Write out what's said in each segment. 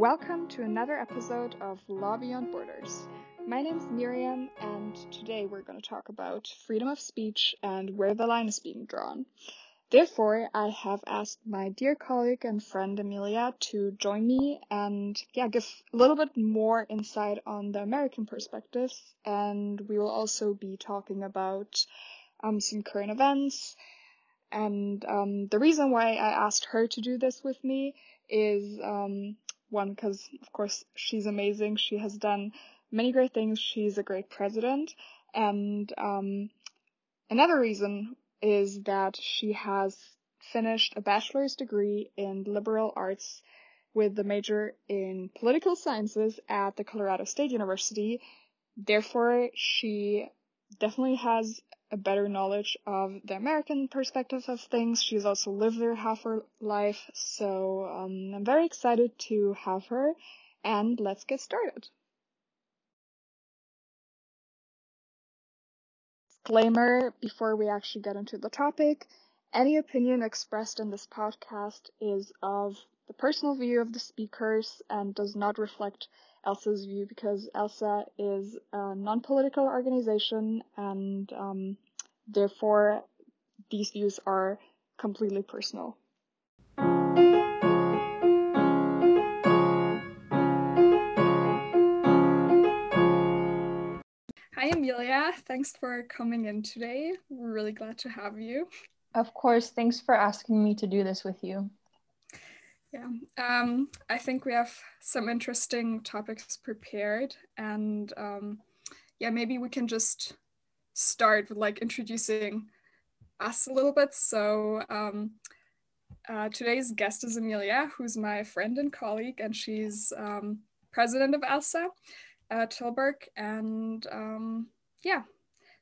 Welcome to another episode of Law Beyond Borders. My name is Miriam, and today we're going to talk about freedom of speech and where the line is being drawn. Therefore, I have asked my dear colleague and friend Amelia to join me and yeah, give a little bit more insight on the American perspective. And we will also be talking about um, some current events. And um, the reason why I asked her to do this with me is um, one, because of course she's amazing. She has done many great things. She's a great president. And um, another reason is that she has finished a bachelor's degree in liberal arts with the major in political sciences at the Colorado State University. Therefore, she definitely has a better knowledge of the American perspective of things. She's also lived there half her life, so um, I'm very excited to have her. And let's get started. Disclaimer before we actually get into the topic any opinion expressed in this podcast is of the personal view of the speakers and does not reflect ELSA's view because ELSA is a non-political organization and um, therefore these views are completely personal. Hi Amelia, thanks for coming in today. We're really glad to have you. Of course, thanks for asking me to do this with you. Yeah, um, I think we have some interesting topics prepared, and um, yeah, maybe we can just start with like introducing us a little bit. So um, uh, today's guest is Amelia, who's my friend and colleague, and she's um, president of ELSA at Tilburg. And um, yeah,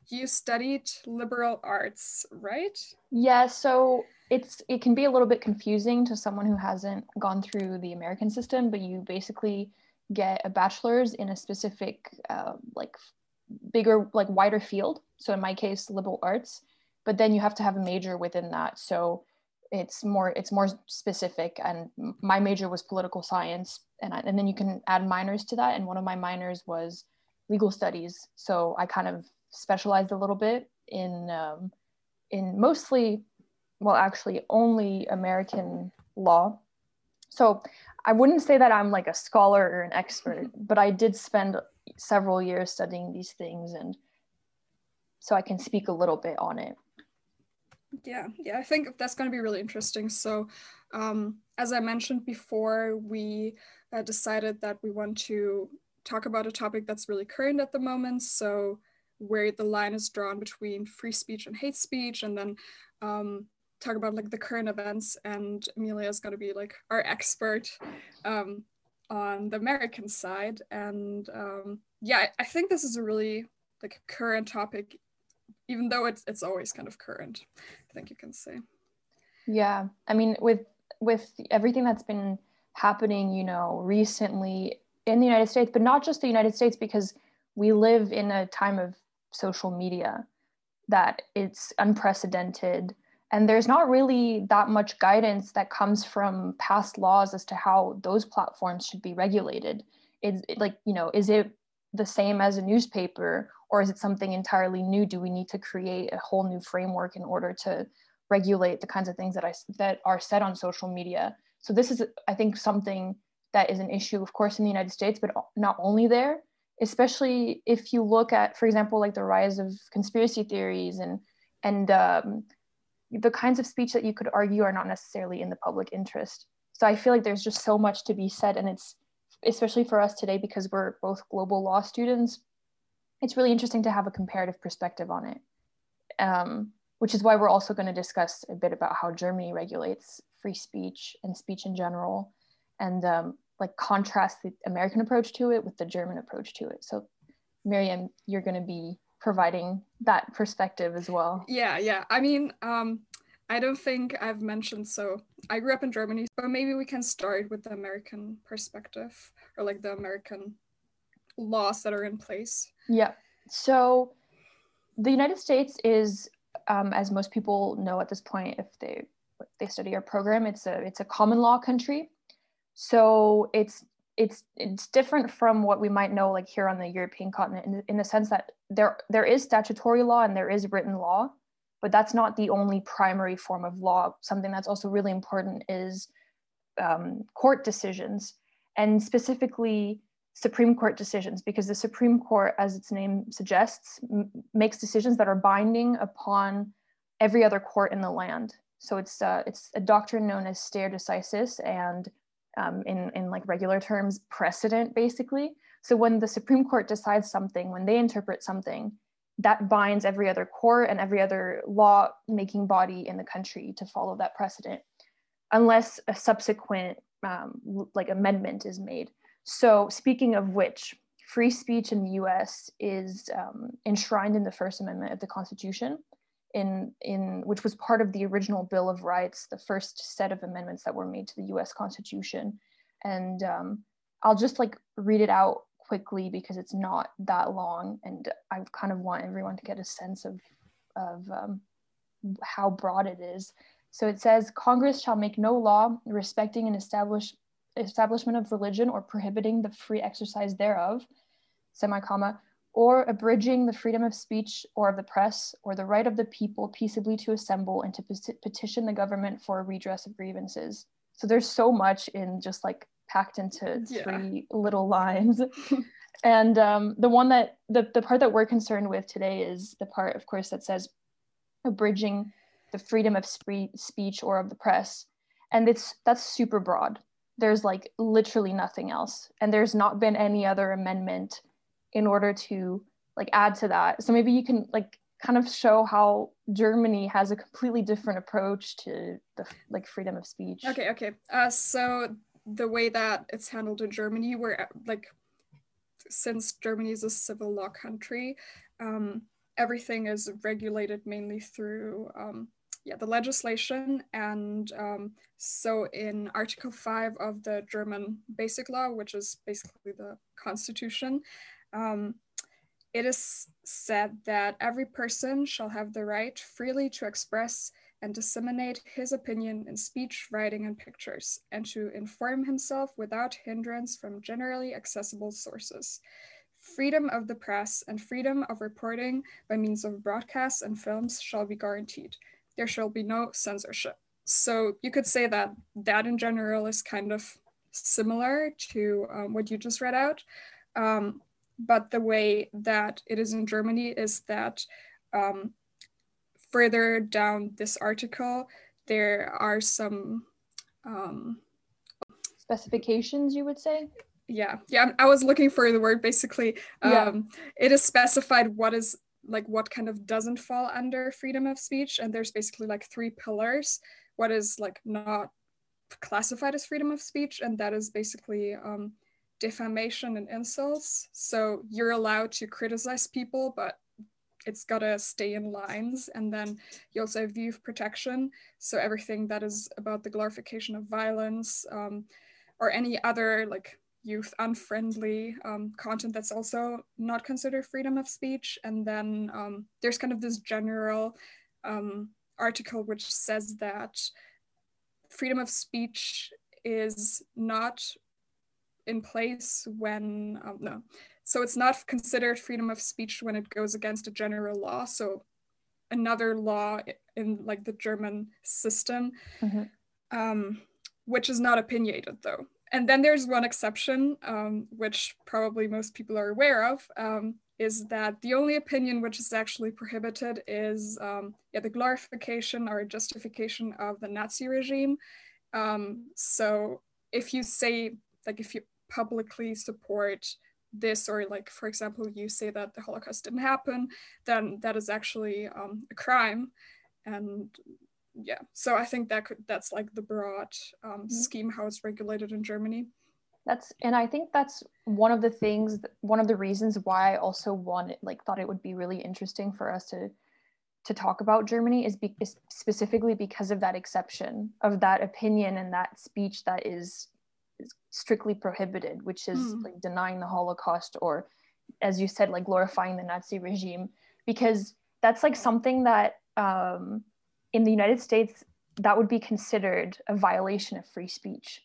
you studied liberal arts, right? Yeah, so it's it can be a little bit confusing to someone who hasn't gone through the American system, but you basically get a bachelor's in a specific uh, like bigger like wider field. So in my case, liberal arts, but then you have to have a major within that. So it's more it's more specific. And my major was political science, and I, and then you can add minors to that. And one of my minors was legal studies. So I kind of specialized a little bit in um, in mostly well actually only American law. So I wouldn't say that I'm like a scholar or an expert, but I did spend several years studying these things and so I can speak a little bit on it. Yeah, yeah, I think that's going to be really interesting. So, um, as I mentioned before, we uh, decided that we want to talk about a topic that's really current at the moment. So, where the line is drawn between free speech and hate speech, and then um, talk about like the current events and Amelia is going to be like our expert um, on the American side. And um, yeah I think this is a really like current topic even though it's it's always kind of current I think you can say. Yeah I mean with with everything that's been happening you know recently in the United States but not just the United States because we live in a time of social media that it's unprecedented and there's not really that much guidance that comes from past laws as to how those platforms should be regulated. Is it like you know is it the same as a newspaper or is it something entirely new? Do we need to create a whole new framework in order to regulate the kinds of things that i that are said on social media? So this is i think something that is an issue of course in the united states but not only there. Especially if you look at for example like the rise of conspiracy theories and and um, the kinds of speech that you could argue are not necessarily in the public interest. So I feel like there's just so much to be said, and it's especially for us today because we're both global law students. It's really interesting to have a comparative perspective on it, um, which is why we're also going to discuss a bit about how Germany regulates free speech and speech in general, and um, like contrast the American approach to it with the German approach to it. So, Miriam, you're going to be providing that perspective as well. Yeah, yeah. I mean, um, I don't think I've mentioned so. I grew up in Germany, but maybe we can start with the American perspective or like the American laws that are in place. Yeah. So the United States is, um, as most people know at this point, if they they study our program, it's a it's a common law country. So it's it's it's different from what we might know like here on the European continent in, in the sense that there there is statutory law and there is written law, but that's not the only primary form of law. Something that's also really important is um, court decisions and specifically Supreme Court decisions, because the Supreme Court, as its name suggests, m- makes decisions that are binding upon every other court in the land. So it's uh, it's a doctrine known as stare decisis, and um, in in like regular terms, precedent, basically. So when the Supreme Court decides something, when they interpret something, that binds every other court and every other law making body in the country to follow that precedent, unless a subsequent um, like amendment is made. So, speaking of which, free speech in the US is um, enshrined in the First Amendment of the Constitution, in, in, which was part of the original Bill of Rights, the first set of amendments that were made to the US Constitution. And um, I'll just like read it out quickly because it's not that long. And I kind of want everyone to get a sense of, of um, how broad it is. So it says Congress shall make no law respecting an established establishment of religion or prohibiting the free exercise thereof, semicomma, or abridging the freedom of speech or of the press or the right of the people peaceably to assemble and to petition the government for a redress of grievances. So there's so much in just like packed into yeah. three little lines. and um, the one that the, the part that we're concerned with today is the part, of course, that says abridging the freedom of speech or of the press. And it's that's super broad there's like literally nothing else and there's not been any other amendment in order to like add to that. So maybe you can like kind of show how germany has a completely different approach to the like freedom of speech. Okay okay. Uh, so the way that it's handled in germany where like since germany is a civil law country um, everything is regulated mainly through um, yeah, the legislation. And um, so in Article 5 of the German Basic Law, which is basically the constitution, um, it is said that every person shall have the right freely to express and disseminate his opinion in speech, writing, and pictures, and to inform himself without hindrance from generally accessible sources. Freedom of the press and freedom of reporting by means of broadcasts and films shall be guaranteed there shall be no censorship. So you could say that that in general is kind of similar to um, what you just read out. Um, but the way that it is in Germany is that um, further down this article, there are some um, specifications, you would say? Yeah, yeah. I was looking for the word. Basically, yeah. Um, it is specified what is like what kind of doesn't fall under freedom of speech and there's basically like three pillars what is like not classified as freedom of speech and that is basically um, defamation and insults. So you're allowed to criticize people but it's got to stay in lines. And then you also have youth protection. So everything that is about the glorification of violence um, or any other like youth unfriendly um, content that's also not considered freedom of speech. And then um, there's kind of this general um, article which says that freedom of speech is not in place when, um, no, so it's not considered freedom of speech when it goes against a general law. So another law in like the German system, mm-hmm. Um, which is not opinionated though and then there's one exception, um, which probably most people are aware of, um, is that the only opinion which is actually prohibited is um, yeah, the glorification or justification of the Nazi regime. Um, so if you say, like, if you publicly support this, or like, for example, you say that the Holocaust didn't happen, then that is actually um, a crime. And yeah so i think that could that's like the broad um, mm-hmm. scheme how it's regulated in germany that's and i think that's one of the things one of the reasons why i also wanted like thought it would be really interesting for us to to talk about germany is, be, is specifically because of that exception of that opinion and that speech that is, is strictly prohibited which is mm. like denying the holocaust or as you said like glorifying the nazi regime because that's like something that um, in the United States, that would be considered a violation of free speech.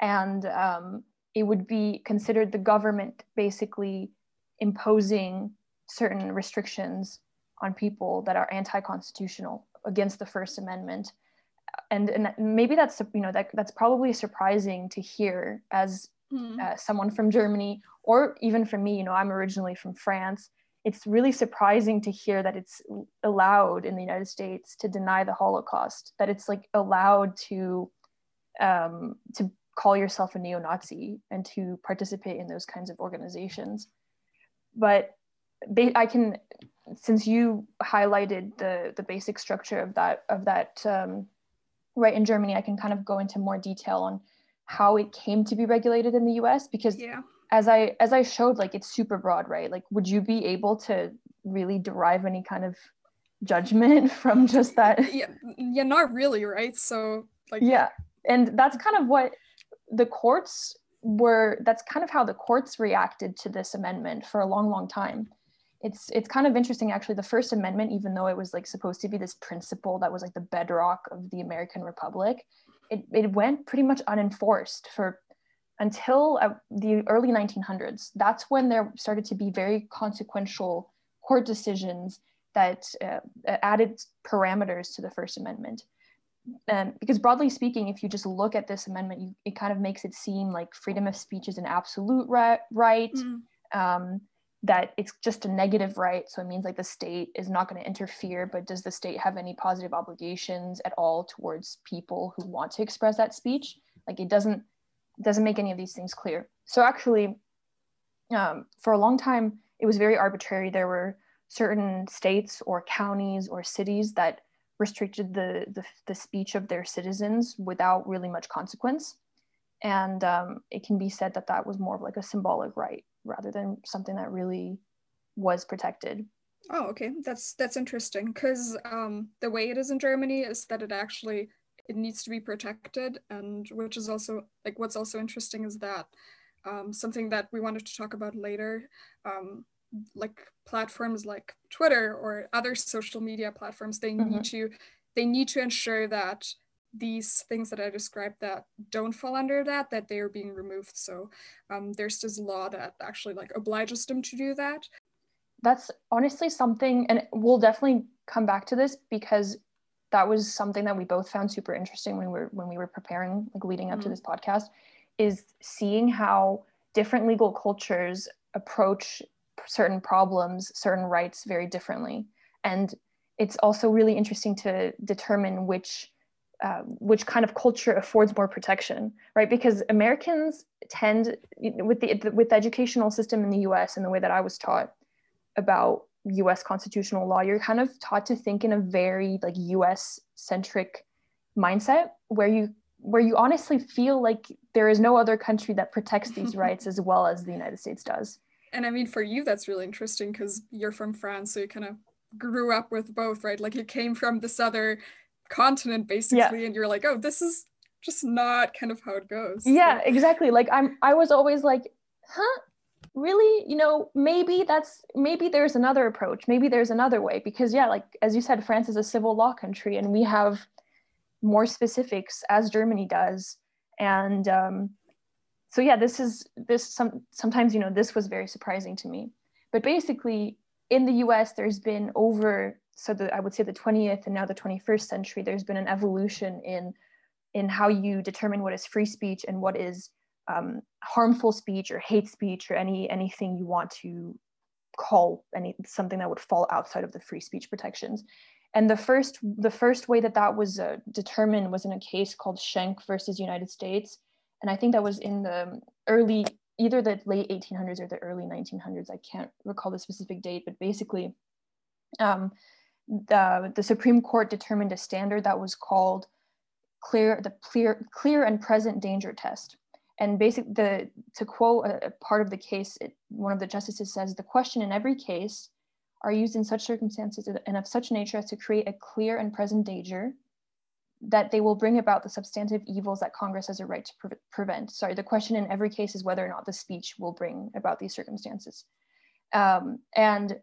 And um, it would be considered the government basically imposing certain restrictions on people that are anti-constitutional against the First Amendment. And, and maybe that's you know that that's probably surprising to hear as mm. uh, someone from Germany or even for me. You know, I'm originally from France. It's really surprising to hear that it's allowed in the United States to deny the Holocaust. That it's like allowed to um, to call yourself a neo-Nazi and to participate in those kinds of organizations. But I can since you highlighted the the basic structure of that of that um, right in Germany, I can kind of go into more detail on how it came to be regulated in the U.S. because yeah. as I as I showed, like it's super broad, right? Like, would you be able to really derive any kind of judgment from just that? Yeah, yeah, not really, right? So like yeah, and that's kind of what the courts were. That's kind of how the courts reacted to this amendment for a long, long time it's it's kind of interesting actually the first amendment even though it was like supposed to be this principle that was like the bedrock of the american republic it, it went pretty much unenforced for until uh, the early 1900s that's when there started to be very consequential court decisions that uh, added parameters to the first amendment. Um, because broadly speaking if you just look at this amendment you, it kind of makes it seem like freedom of speech is an absolute right, right. Mm. um, that it's just a negative right so it means like the state is not going to interfere but does the state have any positive obligations at all towards people who want to express that speech? Like it doesn't doesn't make any of these things clear. So actually um, for a long time it was very arbitrary. There were certain states or counties or cities that restricted the, the, the speech of their citizens without really much consequence. And um, it can be said that that was more of like a symbolic right rather than something that really was protected. Oh, okay. That's that's interesting because um, the way it is in Germany is that it actually it needs to be protected, and which is also like what's also interesting is that um, something that we wanted to talk about later, um, like platforms like Twitter or other social media platforms, they mm-hmm. need to they need to ensure that these things that I described that don't fall under that, that they are being removed. So um, there's this law that actually like obliges them to do that. That's honestly something, and we'll definitely come back to this because that was something that we both found super interesting when we were when we were preparing, like leading up mm-hmm. to this podcast, is seeing how different legal cultures approach certain problems, certain rights very differently. And it's also really interesting to determine which uh, which kind of culture affords more protection, right? Because Americans tend, with the with the educational system in the U.S. and the way that I was taught about U.S. constitutional law, you're kind of taught to think in a very like U.S. centric mindset, where you where you honestly feel like there is no other country that protects these rights as well as the United States does. And I mean, for you, that's really interesting because you're from France, so you kind of grew up with both, right? Like you came from this other continent basically yeah. and you're like oh this is just not kind of how it goes. Yeah exactly. Like i'm i was always like huh? Really? You know maybe that's maybe there's another approach. Maybe there's another way. Because yeah like as you said france is a civil law country and we have more specifics as germany does. And um, so yeah this is this some sometimes you know this was very surprising to me. But basically in the us there's been over so the, I would say the 20th and now the 21st century, there's been an evolution in in how you determine what is free speech and what is um, harmful speech or hate speech or any anything you want to call any something that would fall outside of the free speech protections. And the first the first way that that was uh, determined was in a case called Schenck versus United States, and I think that was in the early either the late 1800s or the early 1900s. I can't recall the specific date, but basically. Um, the, the Supreme Court determined a standard that was called clear the clear clear and present danger test. And basically, the to quote a, a part of the case, it, one of the justices says the question in every case are used in such circumstances and of such nature as to create a clear and present danger that they will bring about the substantive evils that Congress has a right to pre prevent. Sorry, the question in every case is whether or not the speech will bring about these circumstances. Um, and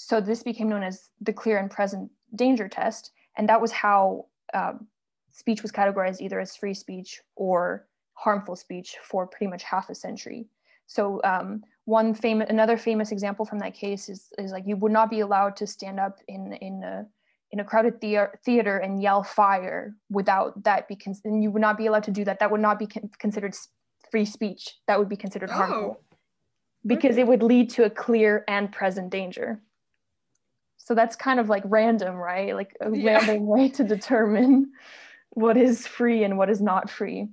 so this became known as the clear and present danger test. And that was how um, speech was categorized either as free speech or harmful speech for pretty much half a century. So um, one famous, another famous example from that case is, is like you would not be allowed to stand up in in a in a crowded theater and yell fire without that be con- and you would not be allowed to do that. That would not be con- considered free speech. That would be considered harmful oh. because okay. it would lead to a clear and present danger. So that's kind of like random, right? Like a yeah. random way to determine what is free and what is not free.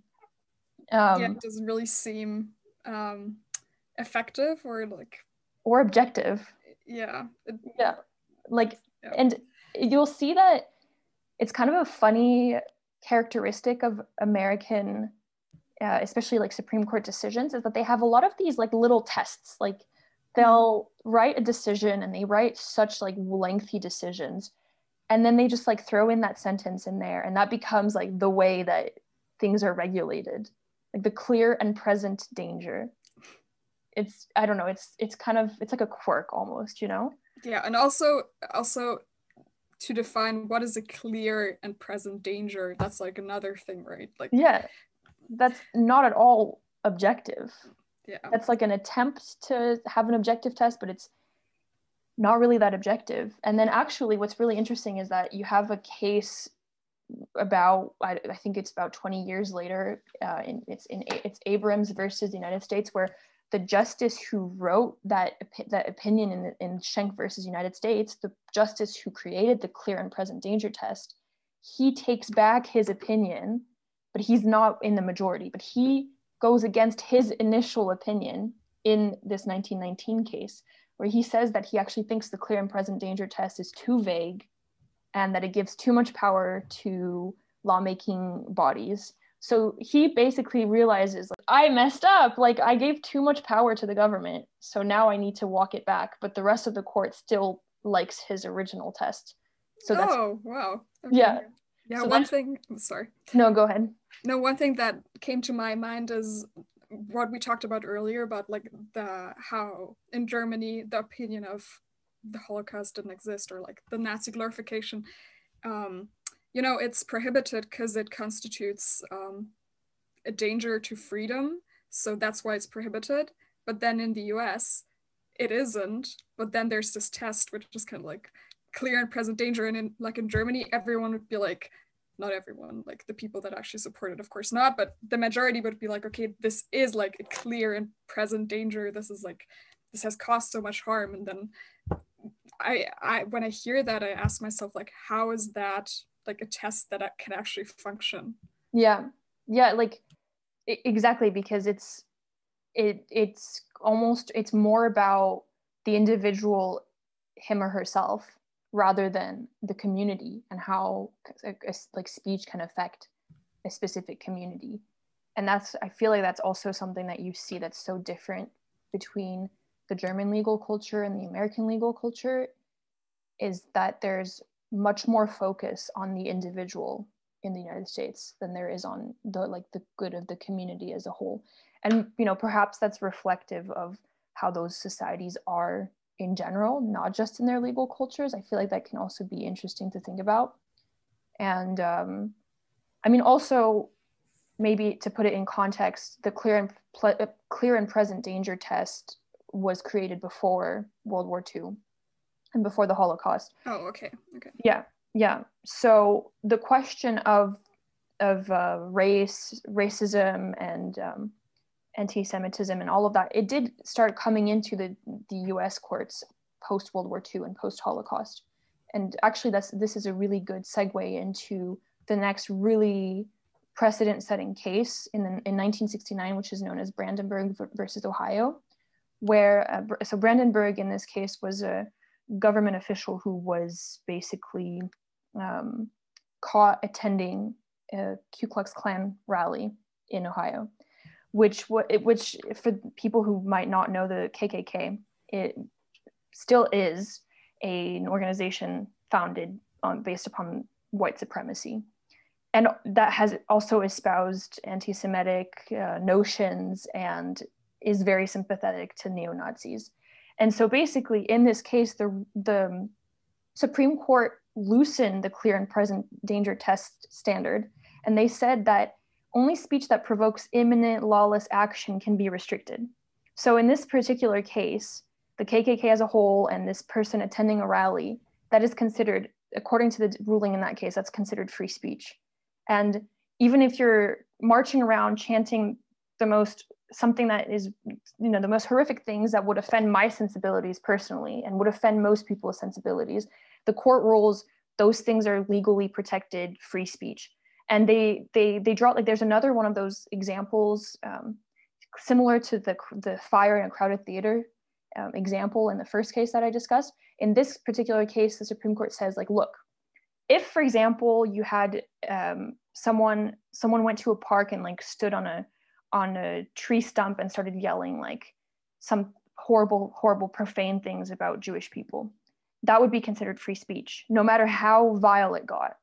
Um, yeah, it doesn't really seem um, effective or like or objective. Yeah. Yeah. Like, yeah. and you'll see that it's kind of a funny characteristic of American, uh, especially like Supreme Court decisions, is that they have a lot of these like little tests. Like, they'll write a decision and they write such like lengthy decisions and then they just like throw in that sentence in there and that becomes like the way that things are regulated like the clear and present danger. It's i don't know it's it's kind of it's like a quirk almost you know? Yeah and also also to define what is a clear and present danger that's like another thing right? Like yeah that's not at all objective yeah that's like an attempt to have an objective test but it's not really that objective and then actually what's really interesting is that you have a case about I, I think it's about 20 years later uh, in, it's in it's abrams versus the united states where the justice who wrote that that opinion in, in Schenck versus United States, the justice who created the clear and present danger test, he takes back his opinion, but he's not in the majority. But he goes against his initial opinion in this 1919 case, where he says that he actually thinks the clear and present danger test is too vague and that it gives too much power to lawmaking bodies. So he basically realizes like, I messed up. Like I gave too much power to the government. So now I need to walk it back. But the rest of the court still likes his original test. So that's Oh wow. Okay. Yeah. Yeah, so one thing I'm sorry. No, go ahead. No, one thing that came to my mind is what we talked about earlier about like the how in Germany the opinion of the Holocaust didn't exist or like the Nazi glorification. Um, you know, it's prohibited because it constitutes um, a danger to freedom. So that's why it's prohibited. But then in the US, it isn't. But then there's this test, which is kind of like clear and present danger. And in like in Germany, everyone would be like, not everyone, like the people that actually support it, of course not, but the majority would be like, okay, this is like a clear and present danger. This is like, this has caused so much harm. And then I, I, when I hear that, I ask myself, like, how is that like a test that can actually function? Yeah, yeah, like exactly because it's, it, it's almost, it's more about the individual, him or herself, rather than the community and how like speech can affect a specific community. And that's i feel like that's also something that you see that's so different between the german legal culture and the american legal culture is that there's much more focus on the individual in the united states than there is on the like the good of the community as a whole. And you know perhaps that's reflective of how those societies are in general, not just in their legal cultures. I feel like that can also be interesting to think about. And um, I mean, also maybe to put it in context, the clear and ple- uh, clear and present danger test was created before World War II and before the Holocaust. Oh, okay, okay. Yeah, yeah. So the question of of uh, race, racism, and um, anti-Semitism and all of that, it did start coming into the, the US courts post World War II and post Holocaust. And actually, that's this is a really good segue into the next really precedent-setting case in, the, in 1969, which is known as Brandenburg versus Ohio, where uh, so Brandenburg in this case was a government official who was basically um, caught attending a Ku Klux Klan rally in Ohio which which for people who might not know the KKK, it still is a, an organization founded on based upon white supremacy, and that has also espoused anti-Semitic uh, notions and is very sympathetic to neo Nazis. And so basically, in this case, the the Supreme Court loosened the clear and present danger test standard, and they said that only speech that provokes imminent lawless action can be restricted. So in this particular case, the KKK as a whole and this person attending a rally, that is considered, according to the ruling in that case, that's considered free speech. And even if you're marching around chanting the most something that is you know the most horrific things that would offend my sensibilities personally and would offend most people's sensibilities the court rules those things are legally protected free speech and they they they draw like there's another one of those examples um, similar to the the fire in a crowded theater um, example in the first case that i discussed. In this particular case the supreme court says like look if for example you had um, someone someone went to a park and like stood on a on a tree stump and started yelling like some horrible horrible profane things about jewish people that would be considered free speech no matter how vile it got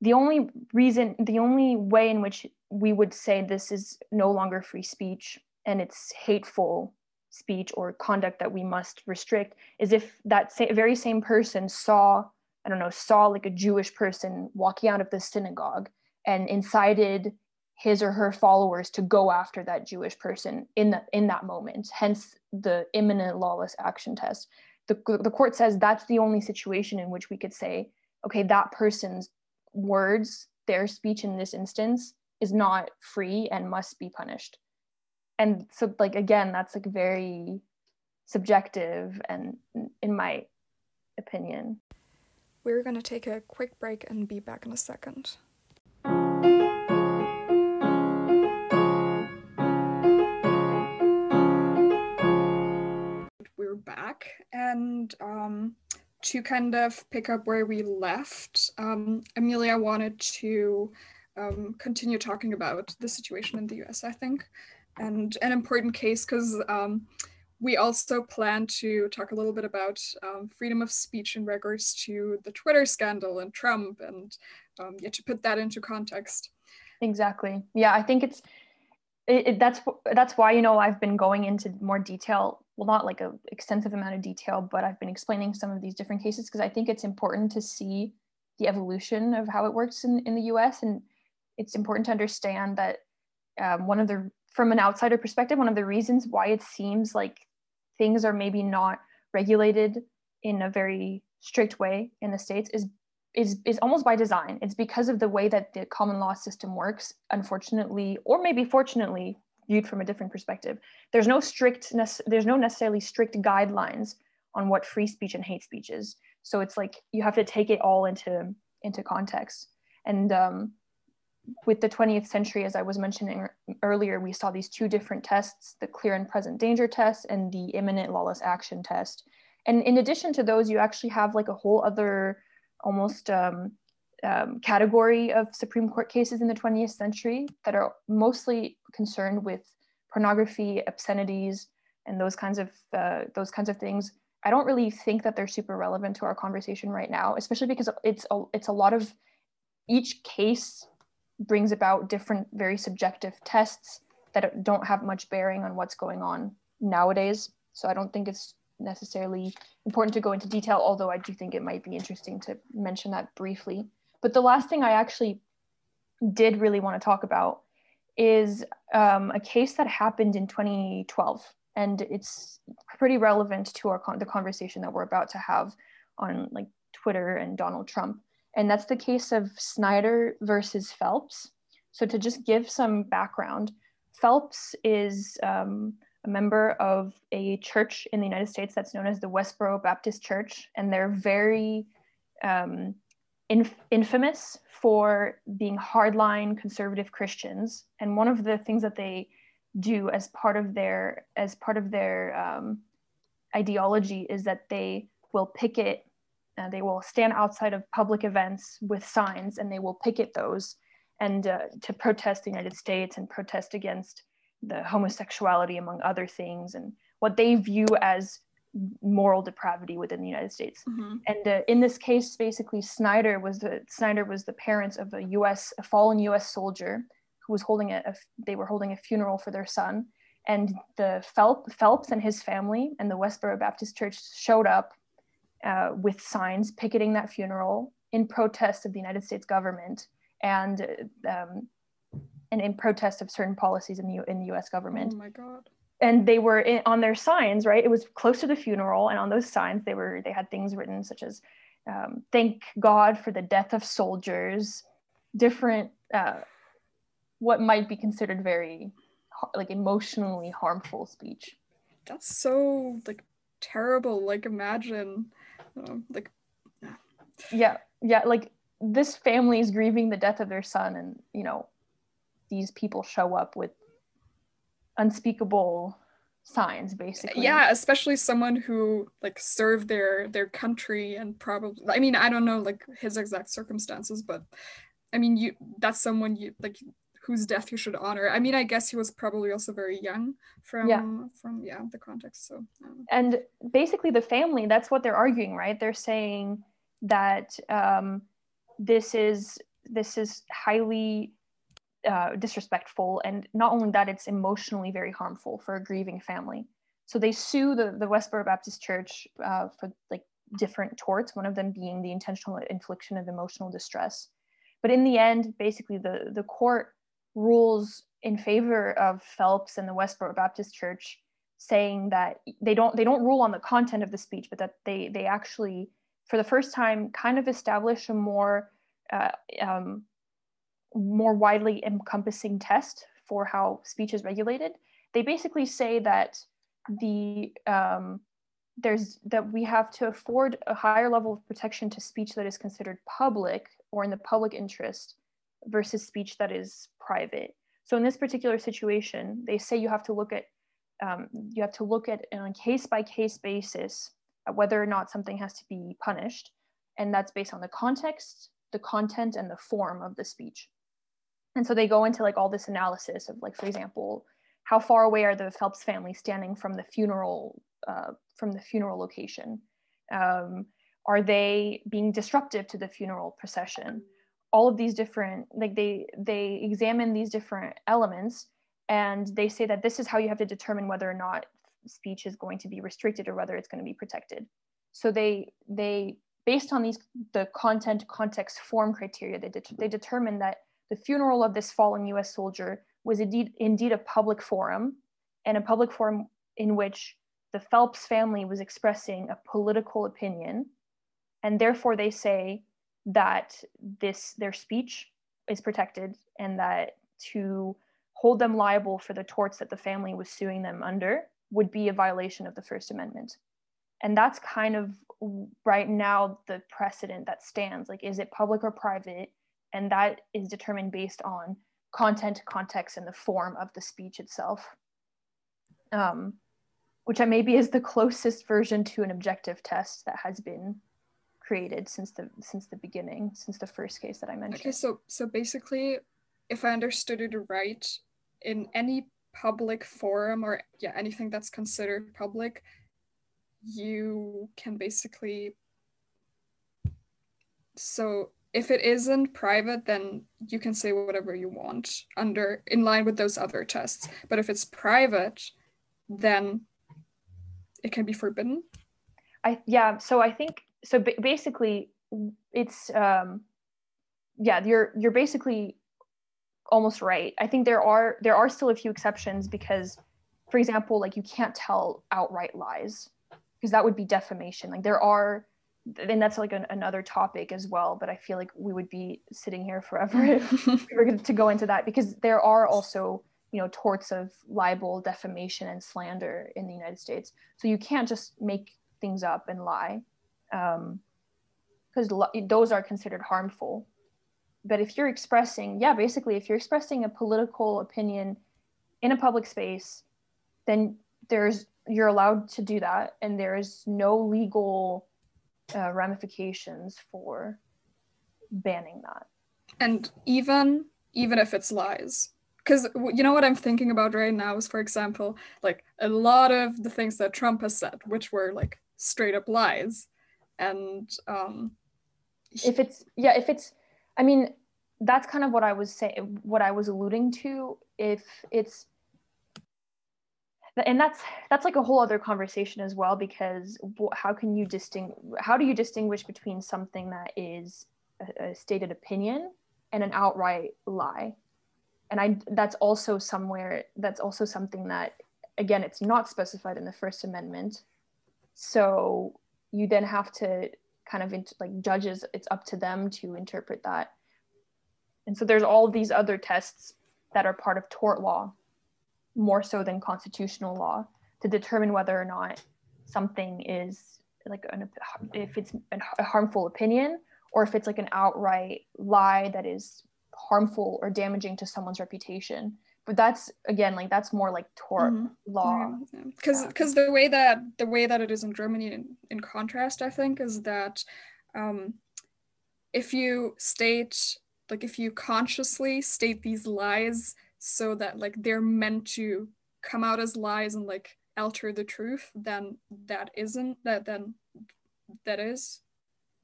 the only reason the only way in which we would say this is no longer free speech and it's hateful speech or conduct that we must restrict is if that sa- very same person saw i don't know saw like a jewish person walking out of the synagogue and incited his or her followers to go after that jewish person in that in that moment hence the imminent lawless action test. The, the court says that's the only situation in which we could say okay that person's words their speech in this instance is not free and must be punished. And so like again that's like very subjective and in my opinion. We're going to take a quick break and be back in a second. We're back and um, to kind of pick up where we left um, amelia wanted to um, continue talking about the situation in the us i think and an important case because um, we also plan to talk a little bit about um, freedom of speech in regards to the Twitter scandal and Trump, and um, yeah, to put that into context. Exactly. Yeah, I think it's it, it, that's that's why you know I've been going into more detail. Well, not like a extensive amount of detail, but I've been explaining some of these different cases because I think it's important to see the evolution of how it works in, in the U.S. and it's important to understand that um, one of the from an outsider perspective, one of the reasons why it seems like things are maybe not regulated in a very strict way in the states is is is almost by design. It's because of the way that the common law system works. Unfortunately, or maybe fortunately, viewed from a different perspective, there's no strict there's no necessarily strict guidelines on what free speech and hate speech is. So it's like you have to take it all into into context. And um, with the 20th century, as I was mentioning earlier, we saw these two different tests the clear and present danger test and the imminent lawless action test. And in addition to those, you actually have like a whole other almost um, um, category of Supreme Court cases in the 20th century that are mostly concerned with pornography, obscenities, and those kinds of uh, those kinds of things. I don't really think that they're super relevant to our conversation right now, especially because it's a, it's a lot of each case brings about different, very subjective tests that don't have much bearing on what's going on nowadays. So I don't think it's necessarily important to go into detail, although I do think it might be interesting to mention that briefly. But the last thing I actually did really want to talk about is um, a case that happened in 2012, and it's pretty relevant to our con- the conversation that we're about to have on like Twitter and Donald Trump. And that's the case of Snyder versus Phelps. So, to just give some background, Phelps is um, a member of a church in the United States that's known as the Westboro Baptist Church, and they're very um, inf- infamous for being hardline conservative Christians. And one of the things that they do as part of their as part of their um, ideology is that they will picket uh, they will stand outside of public events with signs and they will picket those and uh, to protest the United States and protest against the homosexuality, among other things, and what they view as moral depravity within the United States. Mm-hmm. And uh, in this case, basically, Snyder was the Snyder was the parents of a U.S. a fallen U.S. soldier who was holding a, a they were holding a funeral for their son, and the Phelps, Phelps and his family and the Westboro Baptist Church showed up uh, with signs picketing that funeral in protest of the United States government. And um, and in protest of certain policies in the in the U.S. government. Oh my god. And they were in, on their signs, right? It was close to the funeral, and on those signs, they were they had things written such as um, "Thank God for the death of soldiers," different uh, what might be considered very like emotionally harmful speech. That's so like terrible. Like imagine, uh, like yeah, yeah, like this family is grieving the death of their son, and you know, these people show up with unspeakable signs basically yeah especially someone who like served their their country and probably i mean i don't know like his exact circumstances but i mean you that's someone you like whose death you should honor i mean i guess he was probably also very young from yeah. from yeah the context so um. and basically the family that's what they're arguing right they're saying that um, this is this is highly uh, disrespectful and not only that it's emotionally very harmful for a grieving family. So they sue the, the westboro baptist church uh, for like different torts one of them being the intentional infliction of emotional distress. But in the end basically the, the court rules in favor of phelps and the westboro baptist church saying that they don't they don't rule on the content of the speech but that they they actually for the first time kind of establish a more uh, um, more widely encompassing test for how speech is regulated. They basically say that the um, there's that we have to afford a higher level of protection to speech that is considered public or in the public interest versus speech that is private. So in this particular situation, they say you have to look at um, you have to look at on a case by case basis whether or not something has to be punished, and that's based on the context, the content, and the form of the speech and so they go into like all this analysis of like for example how far away are the phelps family standing from the funeral uh, from the funeral location? Um, are they being disruptive to the funeral procession? All of these different like they they examine these different elements and they say that this is how you have to determine whether or not speech is going to be restricted or whether it's going to be protected. So they they based on these the content context form criteria they, de- they determine that the funeral of this fallen US soldier was indeed, indeed a public forum, and a public forum in which the Phelps family was expressing a political opinion. And therefore, they say that this their speech is protected and that to hold them liable for the torts that the family was suing them under would be a violation of the First Amendment. And that's kind of right now the precedent that stands. Like, is it public or private? And that is determined based on content, context, and the form of the speech itself. Um, which I maybe is the closest version to an objective test that has been created since the since the beginning, since the first case that I mentioned. Okay, so so basically, if I understood it right, in any public forum or yeah anything that's considered public, you can basically so if it isn't private, then you can say whatever you want under in line with those other tests. But if it's private, then it can be forbidden. I yeah. So I think so. basically, it's um, yeah. You're you're basically almost right. I think there are there are still a few exceptions because, for example, like you can't tell outright lies because that would be defamation. Like there are and that's like an, another topic as well but i feel like we would be sitting here forever if we were to go into that because there are also you know torts of libel defamation and slander in the united states. So you can't just make things up and lie because um, those are considered harmful. But if you're expressing yeah basically if you're expressing a political opinion in a public space then there's you're allowed to do that and there is no legal uh, ramifications for banning that. And even even if it's lies, because you know what I'm thinking about right now is, for example, like a lot of the things that Trump has said, which were like straight up lies, and um, if it's yeah, if it's, I mean, that's kind of what I was saying, what I was alluding to. If it's and that's that's like a whole other conversation as well because how can you distinguish how do you distinguish between something that is a, a stated opinion and an outright lie and I that's also somewhere that's also something that again it's not specified in the First Amendment. So you then have to kind of like judges it's up to them to interpret that. And so there's all these other tests that are part of tort law more so than constitutional law to determine whether or not something is like an, if it's a harmful opinion or if it's like an outright lie that is harmful or damaging to someone's reputation. But that's again like that's more like tort mm-hmm. law. Because because the way that the way that it is in germany in, in contrast i think is that um if you state like if you consciously state these lies so that like they're meant to come out as lies and like alter the truth then that isn't that then that is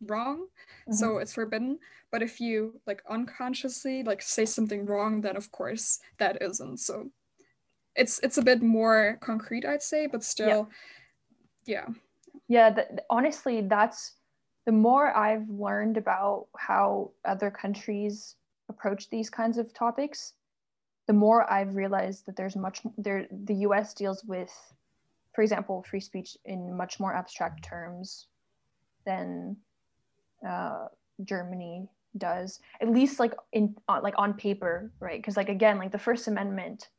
wrong. Mm-hmm. so it's forbidden. But if you like unconsciously like say something wrong then of course that isn't. So it's it's a bit more concrete i'd say but still yeah. Yeah, yeah honestly that's the more i've learned about how other countries approach these kinds of topics the more i've realized that there's much there the us deals with for example free speech in much more abstract terms than uh, Germany does, at least like in uh, like on paper, right? Because like again, like the First Amendment,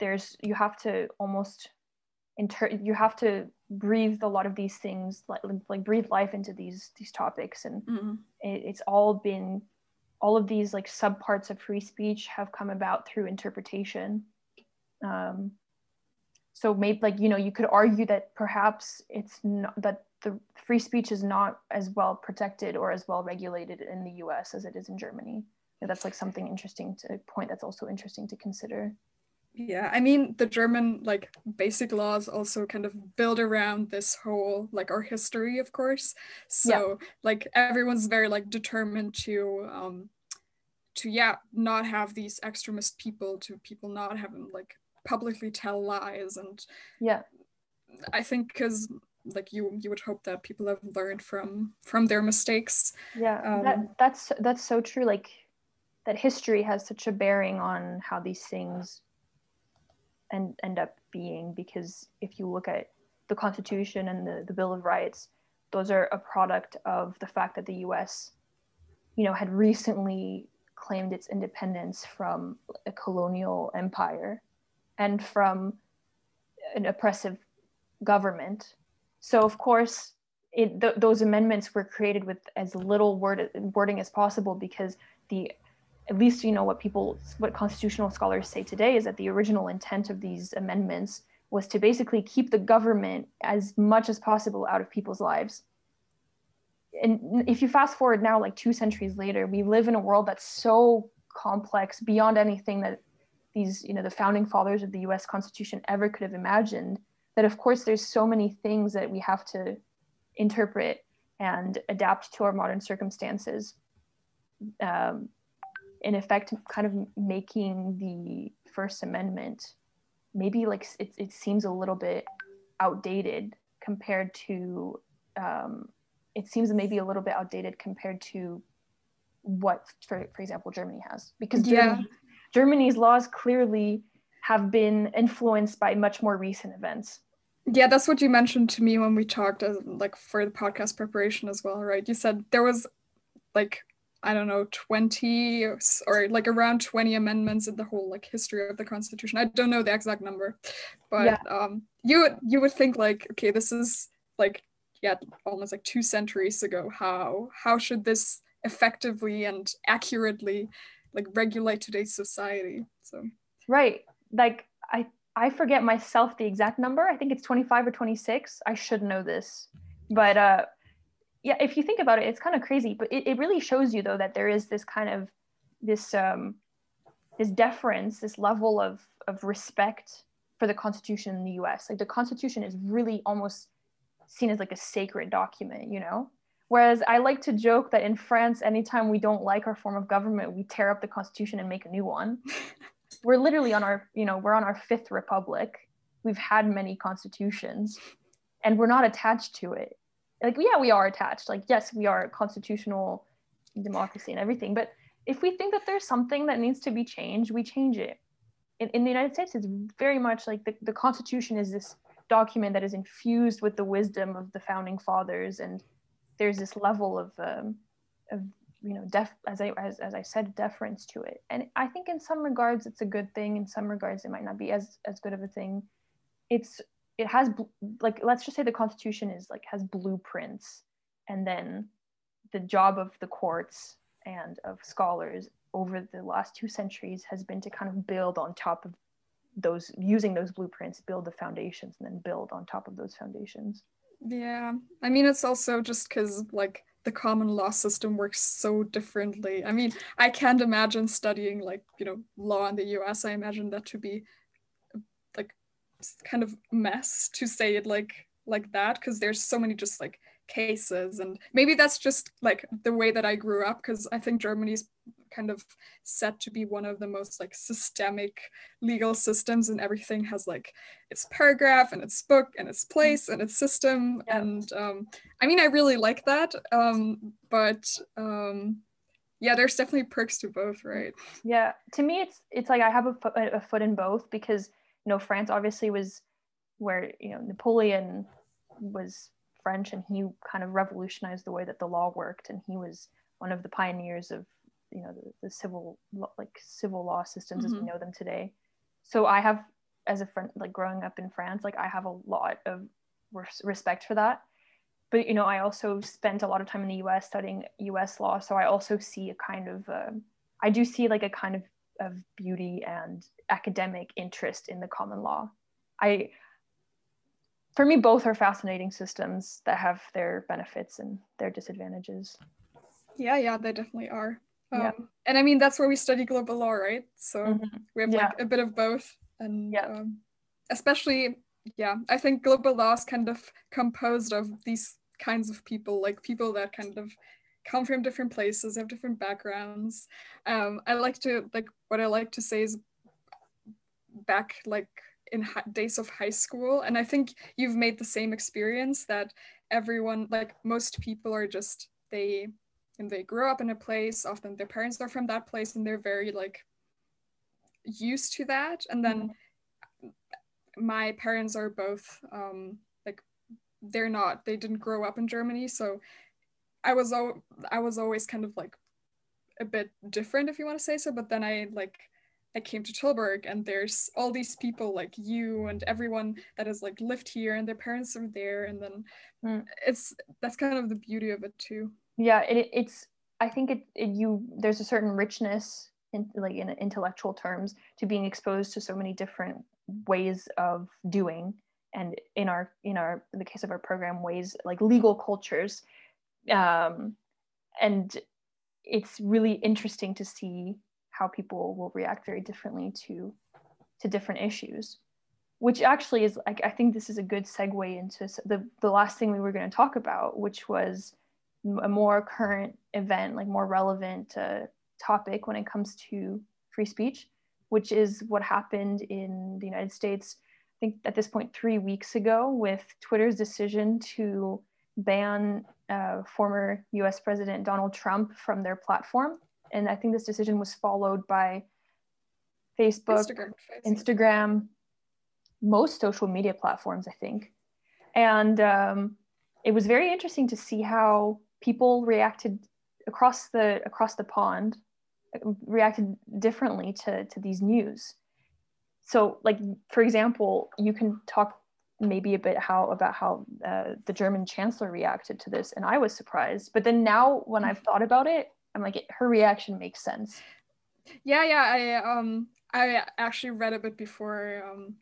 there's you have to almost inter you have to breathe a lot of these things like like breathe life into these these topics and mm-hmm. it, it's all been all of these like subparts of free speech have come about through interpretation um so maybe like you know you could argue that perhaps it's not that the free speech is not as well protected or as well regulated in the US as it is in Germany. And that's like something interesting to point that's also interesting to consider. Yeah, I mean the German like basic laws also kind of build around this whole like our history, of course. So yeah. like everyone's very like determined to um to yeah not have these extremist people to people not having like publicly tell lies and yeah I think because like you you would hope that people have learned from from their mistakes yeah um, that, that's that's so true like that history has such a bearing on how these things end, end up being because if you look at the constitution and the, the bill of rights those are a product of the fact that the us you know had recently claimed its independence from a colonial empire and from an oppressive government. So of course, it, th- those amendments were created with as little word wording as possible because the at least you know what people what constitutional scholars say today is that the original intent of these amendments was to basically keep the government as much as possible out of people's lives. And if you fast forward now like two centuries later we live in a world that's so complex beyond anything that these you know the founding fathers of the us constitution ever could have imagined that of course there's so many things that we have to interpret and adapt to our modern circumstances. Um, in effect kind of making the first amendment maybe like it, it seems a little bit outdated compared to um, it seems maybe a little bit outdated compared to what for, for example germany has because germany, yeah. germany's laws clearly have been influenced by much more recent events. Yeah, that's what you mentioned to me when we talked, as, like for the podcast preparation as well, right? You said there was like I don't know, 20 or, or, like around 20 amendments in the whole like history of the Constitution. I don't know the exact number, but yeah. um, you would you would think like, okay, this is like yeah, almost like two centuries ago. How how should this effectively and accurately like regulate today's society? So right, like I I forget myself the exact number. I think it's 25 or 26. I should know this. But uh yeah, if you think about it, it's kind of crazy, but it, it really shows you though that there is this kind of this um this deference, this level of of respect for the Constitution in the US. Like the Constitution is really almost seen as like a sacred document, you know? Whereas I like to joke that in France, anytime we don't like our form of government, we tear up the Constitution and make a new one. we're literally on our you know we're on our fifth republic we've had many constitutions and we're not attached to it like yeah we are attached like yes we are constitutional democracy and everything but if we think that there's something that needs to be changed, we change it. In, in the United States, it's very much like the, the Constitution is this document that is infused with the wisdom of the founding fathers, and there's this level of, um, of you know, def, as I as, as I said, deference to it. And I think in some regards it's a good thing. In some regards, it might not be as as good of a thing. It's it has like let's just say the Constitution is like has blueprints, and then the job of the courts and of scholars over the last two centuries has been to kind of build on top of those using those blueprints build the foundations and then build on top of those foundations. Yeah. I mean it's also just because like the common law system works so differently. I mean i can't imagine studying like you know law in the us i imagine that to be kind of mess to say it like like that because there's so many just like cases and maybe that's just like the way that i grew up because i think germany's kind of set to be one of the most like systemic legal systems and everything has like its paragraph and its book and its place and its system yeah. and um, i mean i really like that um, but um, yeah there's definitely perks to both right yeah to me it's it's like i have a foot, a foot in both because you know france obviously was where you know napoleon was French and he kind of revolutionized the way that the law worked and he was one of the pioneers of you know the, the civil like civil law systems mm-hmm. as we mm-hmm. know them today so I have as a friend like growing up in France like I have a lot of res- respect for that but you know I also spent a lot of time in the US studying US law so I also see a kind of uh, I do see like a kind of of beauty and academic interest in the common law I for me, both are fascinating systems that have their benefits and their disadvantages. Yeah, yeah, they definitely are. Um, yeah. And I mean, that's where we study global law, right? So mm-hmm. we have yeah. like a bit of both. And yeah. Um, especially, yeah, I think global law is kind of composed of these kinds of people, like people that kind of come from different places, have different backgrounds. Um, I like to, like, what I like to say is back, like, in days of high school and i think you've made the same experience that everyone like most people are just they and they grew up in a place often their parents are from that place and they're very like used to that and then mm-hmm. my parents are both um like they're not they didn't grow up in germany so i was al- i was always kind of like a bit different if you want to say so but then i like I came to Tilburg and there's all these people like you and everyone that has like lived here and their parents are there and then mm. it's that's kind of the beauty of it too. Yeah, it, it's I think it, it you there's a certain richness in like in intellectual terms to being exposed to so many different ways of doing and in our in our in the case of our program ways like legal cultures um and it's really interesting to see how people will react very differently to to different issues which actually is like i think this is a good segue into the, the last thing we were going to talk about which was a more current event like more relevant uh, topic when it comes to free speech which is what happened in the united states i think at this point three weeks ago with twitter's decision to ban uh, former us president donald trump from their platform and I think this decision was followed by Facebook, Instagram, Instagram most social media platforms, I think. And um, it was very interesting to see how people reacted across the across the pond, reacted differently to to these news. So, like for example, you can talk maybe a bit how about how uh, the German chancellor reacted to this, and I was surprised. But then now, when I've thought about it, I'm like, her reaction makes sense. Yeah, yeah. I um I actually read a bit before um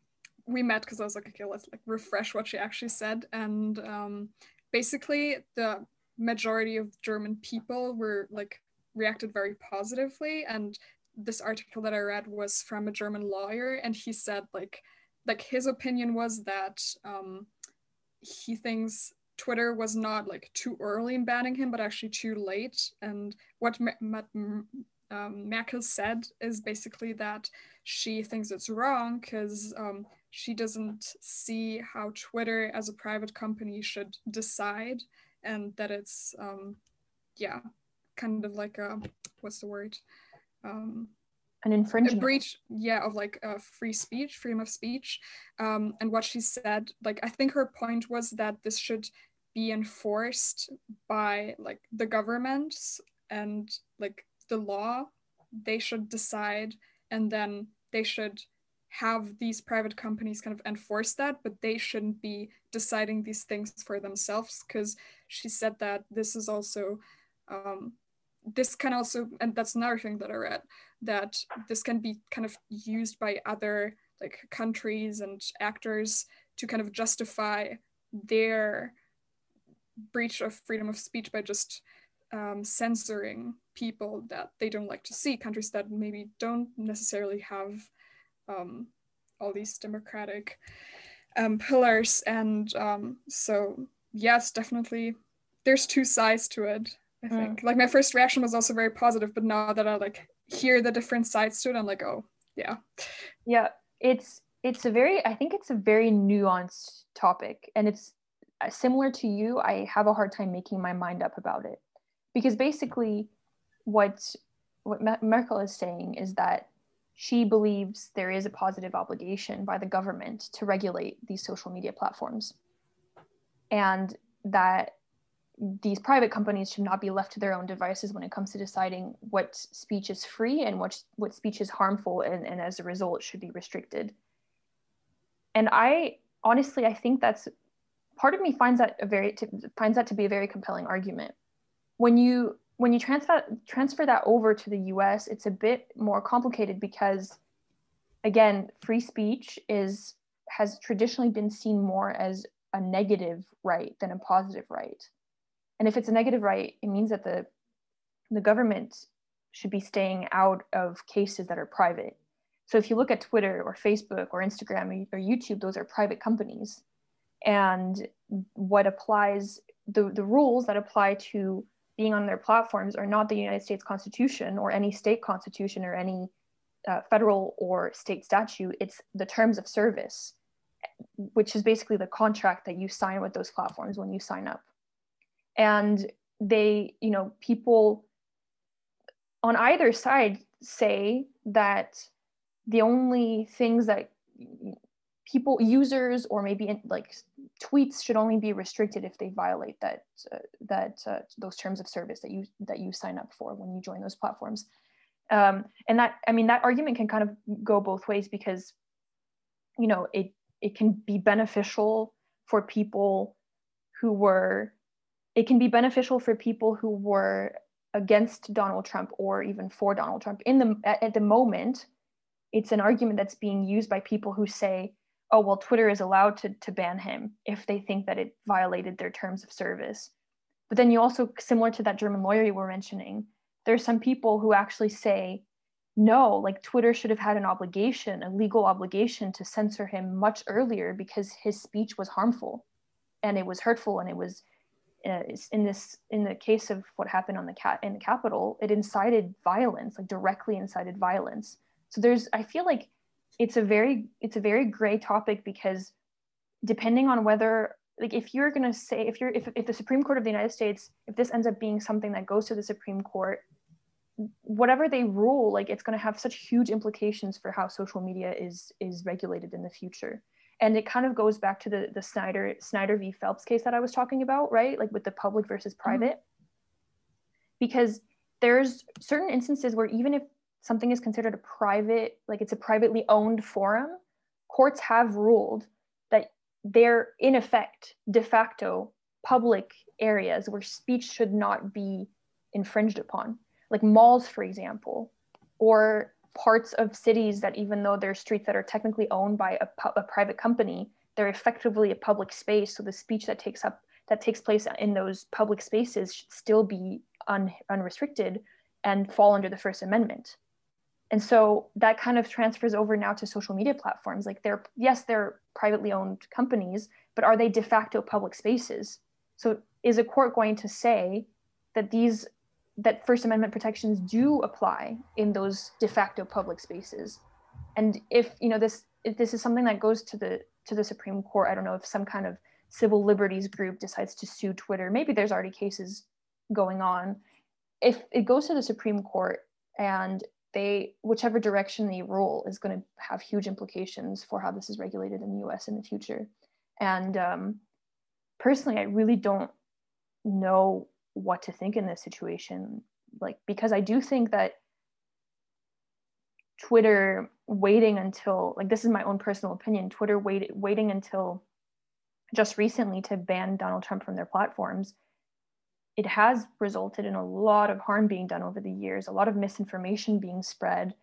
we met because I was like, okay, let's like refresh what she actually said. And um basically the majority of German people were like reacted very positively. And this article that I read was from a German lawyer, and he said like like his opinion was that um he thinks Twitter was not like too early in banning him, but actually too late. And what um, Merkel said is basically that she thinks it's wrong because um, she doesn't see how Twitter as a private company should decide, and that it's um, yeah kind of like a what's the word um, an infringement. a breach yeah of like uh, free speech freedom of speech. Um, and what she said like i think her point was that this should be enforced by like the governments and like the law. They should decide and then they should have these private companies kind of enforce that but they shouldn't be deciding these things for themselves because she said that this is also um, this can also and that's another thing that i read that this can be kind of used by other like countries and actors to kind of justify their breach of freedom of speech by just um, censoring people that they don't like to see countries that maybe don't necessarily have um, all these democratic um, pillars. And um, so yes definitely there's two sides to it I mm. think. Mm. Like my first reaction was also very positive, but now that I like hear the different sides to it, I'm like, oh, yeah. Yeah, it's it's a very I think it's a very nuanced topic, and it's uh, similar to you. I have a hard time making my mind up about it because basically, what what Merkel is saying is that she believes there is a positive obligation by the government to regulate these social media platforms, and that these private companies should not be left to their own devices when it comes to deciding what speech is free and what what speech is harmful and, and as a result should be restricted. And i honestly i think that's part of me finds that a very to, finds that to be a very compelling argument. When you when you transfer transfer that over to the us it's a bit more complicated because again free speech is has traditionally been seen more as a negative right than a positive right and if it's a negative right, it means that the the government should be staying out of cases that are private. So if you look at Twitter or Facebook or Instagram or YouTube, those are private companies. And what applies, the, the rules that apply to being on their platforms are not the United States Constitution or any state constitution or any uh, federal or state statute. It's the terms of service, which is basically the contract that you sign with those platforms when you sign up and they you know people on either side say that the only things that people users or maybe in, like tweets should only be restricted if they violate that uh, that uh, those terms of service that you that you sign up for when you join those platforms. Um, and that i mean that argument can kind of go both ways because you know it it can be beneficial for people who were it can be beneficial for people who were against Donald Trump or even for Donald Trump. In the at, the moment, it's an argument that's being used by people who say, "Oh, well, Twitter is allowed to to ban him if they think that it violated their terms of service." But then you also, similar to that German lawyer you were mentioning, there's some people who actually say, no, like Twitter should have had an obligation, a legal obligation to censor him much earlier because his speech was harmful and it was hurtful and it was uh, in this in the case of what happened on the cat in the Capitol, it incited violence, like directly incited violence. So there's, I feel like it's a very it's a very gray topic because depending on whether like if you're gonna say if you're if, if the Supreme Court of the United States if this ends up being something that goes to the Supreme Court, whatever they rule, like it's gonna have such huge implications for how social media is is regulated in the future and it kind of goes back to the the Snyder Snyder v Phelps case that I was talking about, right? Like with the public versus mm-hmm. private. Mm-hmm. Because there's certain instances where even if something is considered a private, like it's a privately owned forum, courts have ruled that they're in effect de facto public areas where speech should not be infringed upon. Like malls, for example, or parts of cities that even though they're streets that are technically owned by a, a private company they're effectively a public space. So the speech that takes up that takes place in those public spaces should still be un, unrestricted and fall under the first amendment. And so that kind of transfers over now to social media platforms. Like they're yes they're privately owned companies but are they de facto public spaces? So is a court going to say that these that First Amendment protections do apply in those de facto public spaces. And if you know this, if this is something that goes to the to the Supreme Court, I don't know if some kind of civil liberties group decides to sue Twitter. Maybe there's already cases going on. if it goes to the Supreme Court and they whichever direction they rule is going to have huge implications for how this is regulated in the US in the future. And um, personally, I really don't know what to think in this situation. Like, because I do think that Twitter waiting until, like, this is my own personal opinion, Twitter wait, waiting until just recently to ban Donald Trump from their platforms, it has resulted in a lot of harm being done over the years, a lot of misinformation being spread,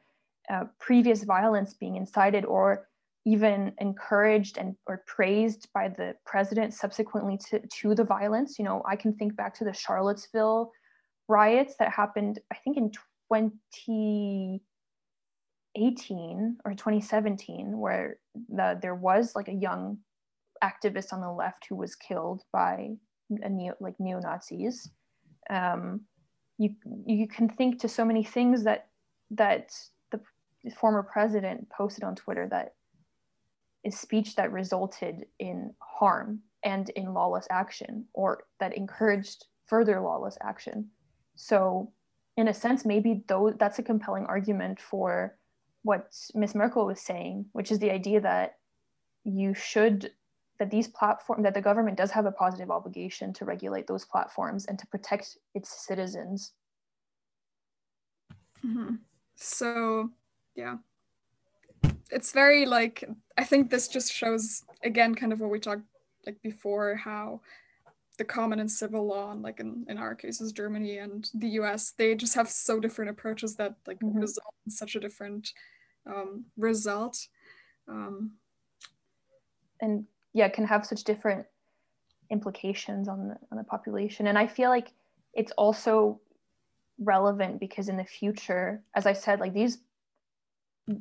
uh, previous violence being incited or even encouraged and or praised by the president subsequently to, to the violence. You know, I can think back to the Charlottesville riots that happened, I think in 2018 or 2017, where the, there was like a young activist on the left who was killed by a neo, like neo Nazis. Um, you you can think to so many things that that the former president posted on Twitter that is speech that resulted in harm and in lawless action, or that encouraged further lawless action. So, in a sense, maybe though that's a compelling argument for what Ms. Merkel was saying, which is the idea that you should that these platforms that the government does have a positive obligation to regulate those platforms and to protect its citizens mm-hmm. so yeah it's very like i think this just shows again kind of what we talked like before how the common and civil law and like in, in our cases germany and the us they just have so different approaches that like mm-hmm. result in such a different um, result um, and yeah can have such different implications on the on the population and i feel like it's also relevant because in the future as i said like these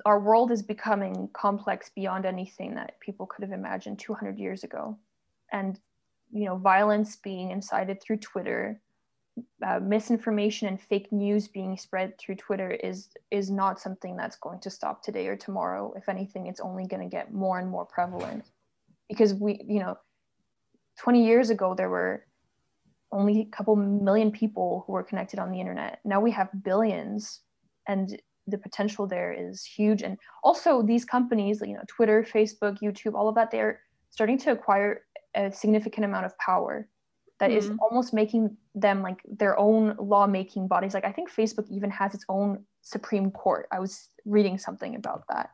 our world is becoming complex beyond anything that people could have imagined 200 years ago. And you know violence being incited through twitter uh, misinformation and fake news being spread through twitter is is not something that's going to stop today or tomorrow. If anything it's only going to get more and more prevalent. Because we you know 20 years ago there were only a couple million people who were connected on the internet. Now we have billions. And the potential there is huge. And also these companies you know twitter facebook youtube all of that they're starting to acquire a significant amount of power that mm-hmm. is almost making them like their own lawmaking bodies. Like i think facebook even has its own supreme court. I was reading something about that.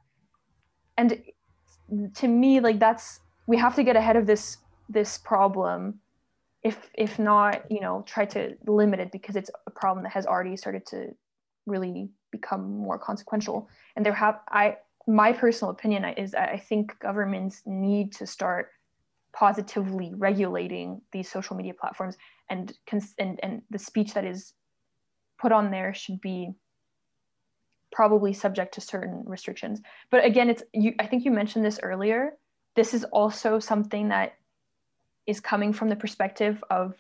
And to me like that's we have to get ahead of this this problem if if not you know try to limit it because it's a problem that has already started to really become more consequential. And there have i my personal opinion is i think governments need to start positively regulating these social media platforms and and, and the speech that is put on there should be probably subject to certain restrictions. But again it's you i think you mentioned this earlier. This is also something that is coming from the perspective of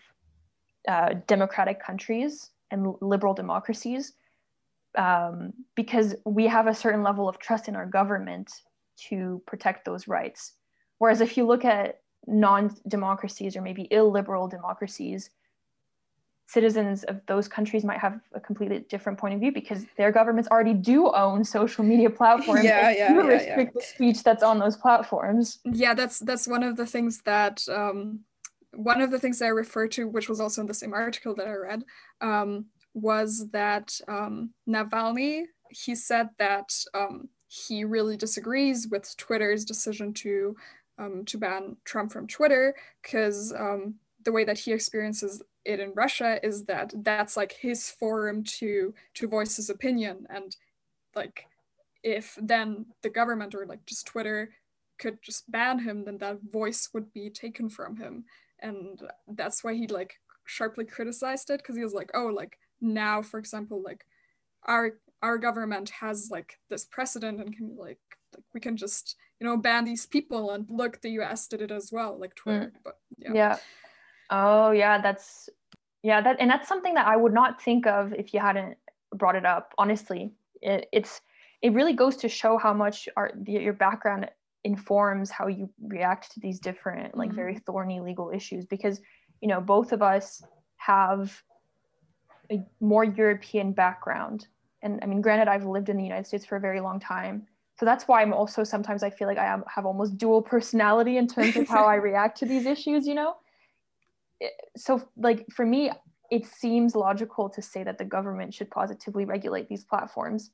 uh, democratic countries and liberal democracies um, because we have a certain level of trust in our government to protect those rights. Whereas if you look at non democracies or maybe illiberal democracies, citizens of those countries might have a completely different point of view because their governments already do own social media platforms yeah, and yeah, do yeah, restrict yeah. speech that's on those platforms. Yeah, that's that's one of the things that um, one of the things that I refer to, which was also in the same article that I read, um, was that um, Navalny he said that um, he really disagrees with Twitter's decision to um, to ban Trump from Twitter because um, the way that he experiences it in Russia is that that's like his forum to to voice his opinion. And like if then the government or like just Twitter could just ban him then that voice would be taken from him. And that's why he like sharply criticized it because he was like oh like now for example like our our government has like this precedent and can like like we can just you know ban these people and look the US did it as well like Twitter mm. but yeah. yeah Oh yeah, that's yeah that and that's something that I would not think of if you hadn't brought it up. Honestly, it, it's it really goes to show how much our the, your background informs how you react to these different like mm-hmm. very thorny legal issues because you know both of us have a more European background. And I mean, granted, I've lived in the United States for a very long time. So that's why I'm also sometimes I feel like I have almost dual personality in terms of how I react to these issues, you know? So, like, for me, it seems logical to say that the government should positively regulate these platforms.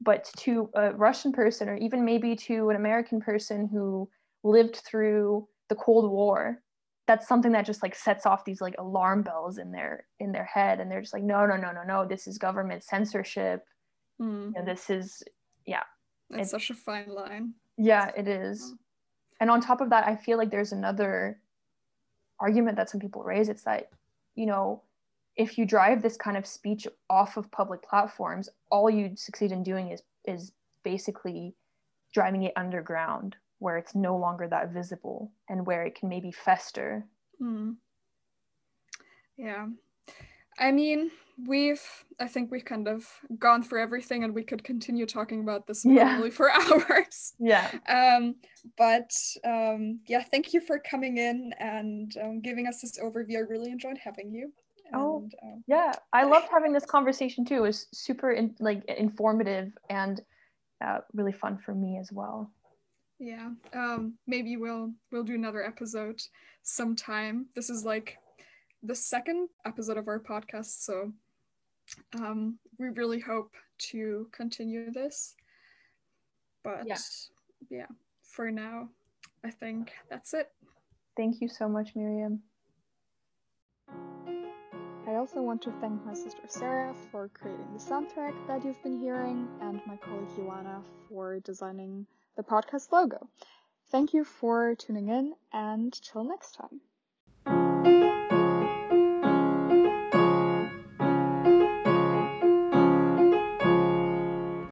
But to a Russian person, or even maybe to an American person who lived through the Cold War, that's something that just like sets off these like alarm bells in their in their head and they're just like no no no no no this is government censorship. Mm. you know, this is yeah. It's, such a fine line. Yeah it is. And on top of that i feel like there's another argument that some people raise. It's that you know if you drive this kind of speech off of public platforms all you succeed in doing is is basically driving it underground where it's no longer that visible and where it can maybe fester. Mm. Yeah. I mean, we've I think we've kind of gone through everything and we could continue talking about this probably yeah. for hours. Yeah. Um but um yeah, thank you for coming in and um, giving us this overview. I really enjoyed having you. Oh, and, um, yeah. I loved having this conversation too. It was super in, like informative and uh, really fun for me as well. Yeah. Um, maybe we'll we'll do another episode sometime. This is like the second episode of our podcast, so um, we really hope to continue this. But yeah. yeah, for now, I think that's it. Thank you so much, Miriam. I also want to thank my sister Sarah for creating the soundtrack that you've been hearing, and my colleague Joanna for designing the podcast logo. Thank you for tuning in and till next time.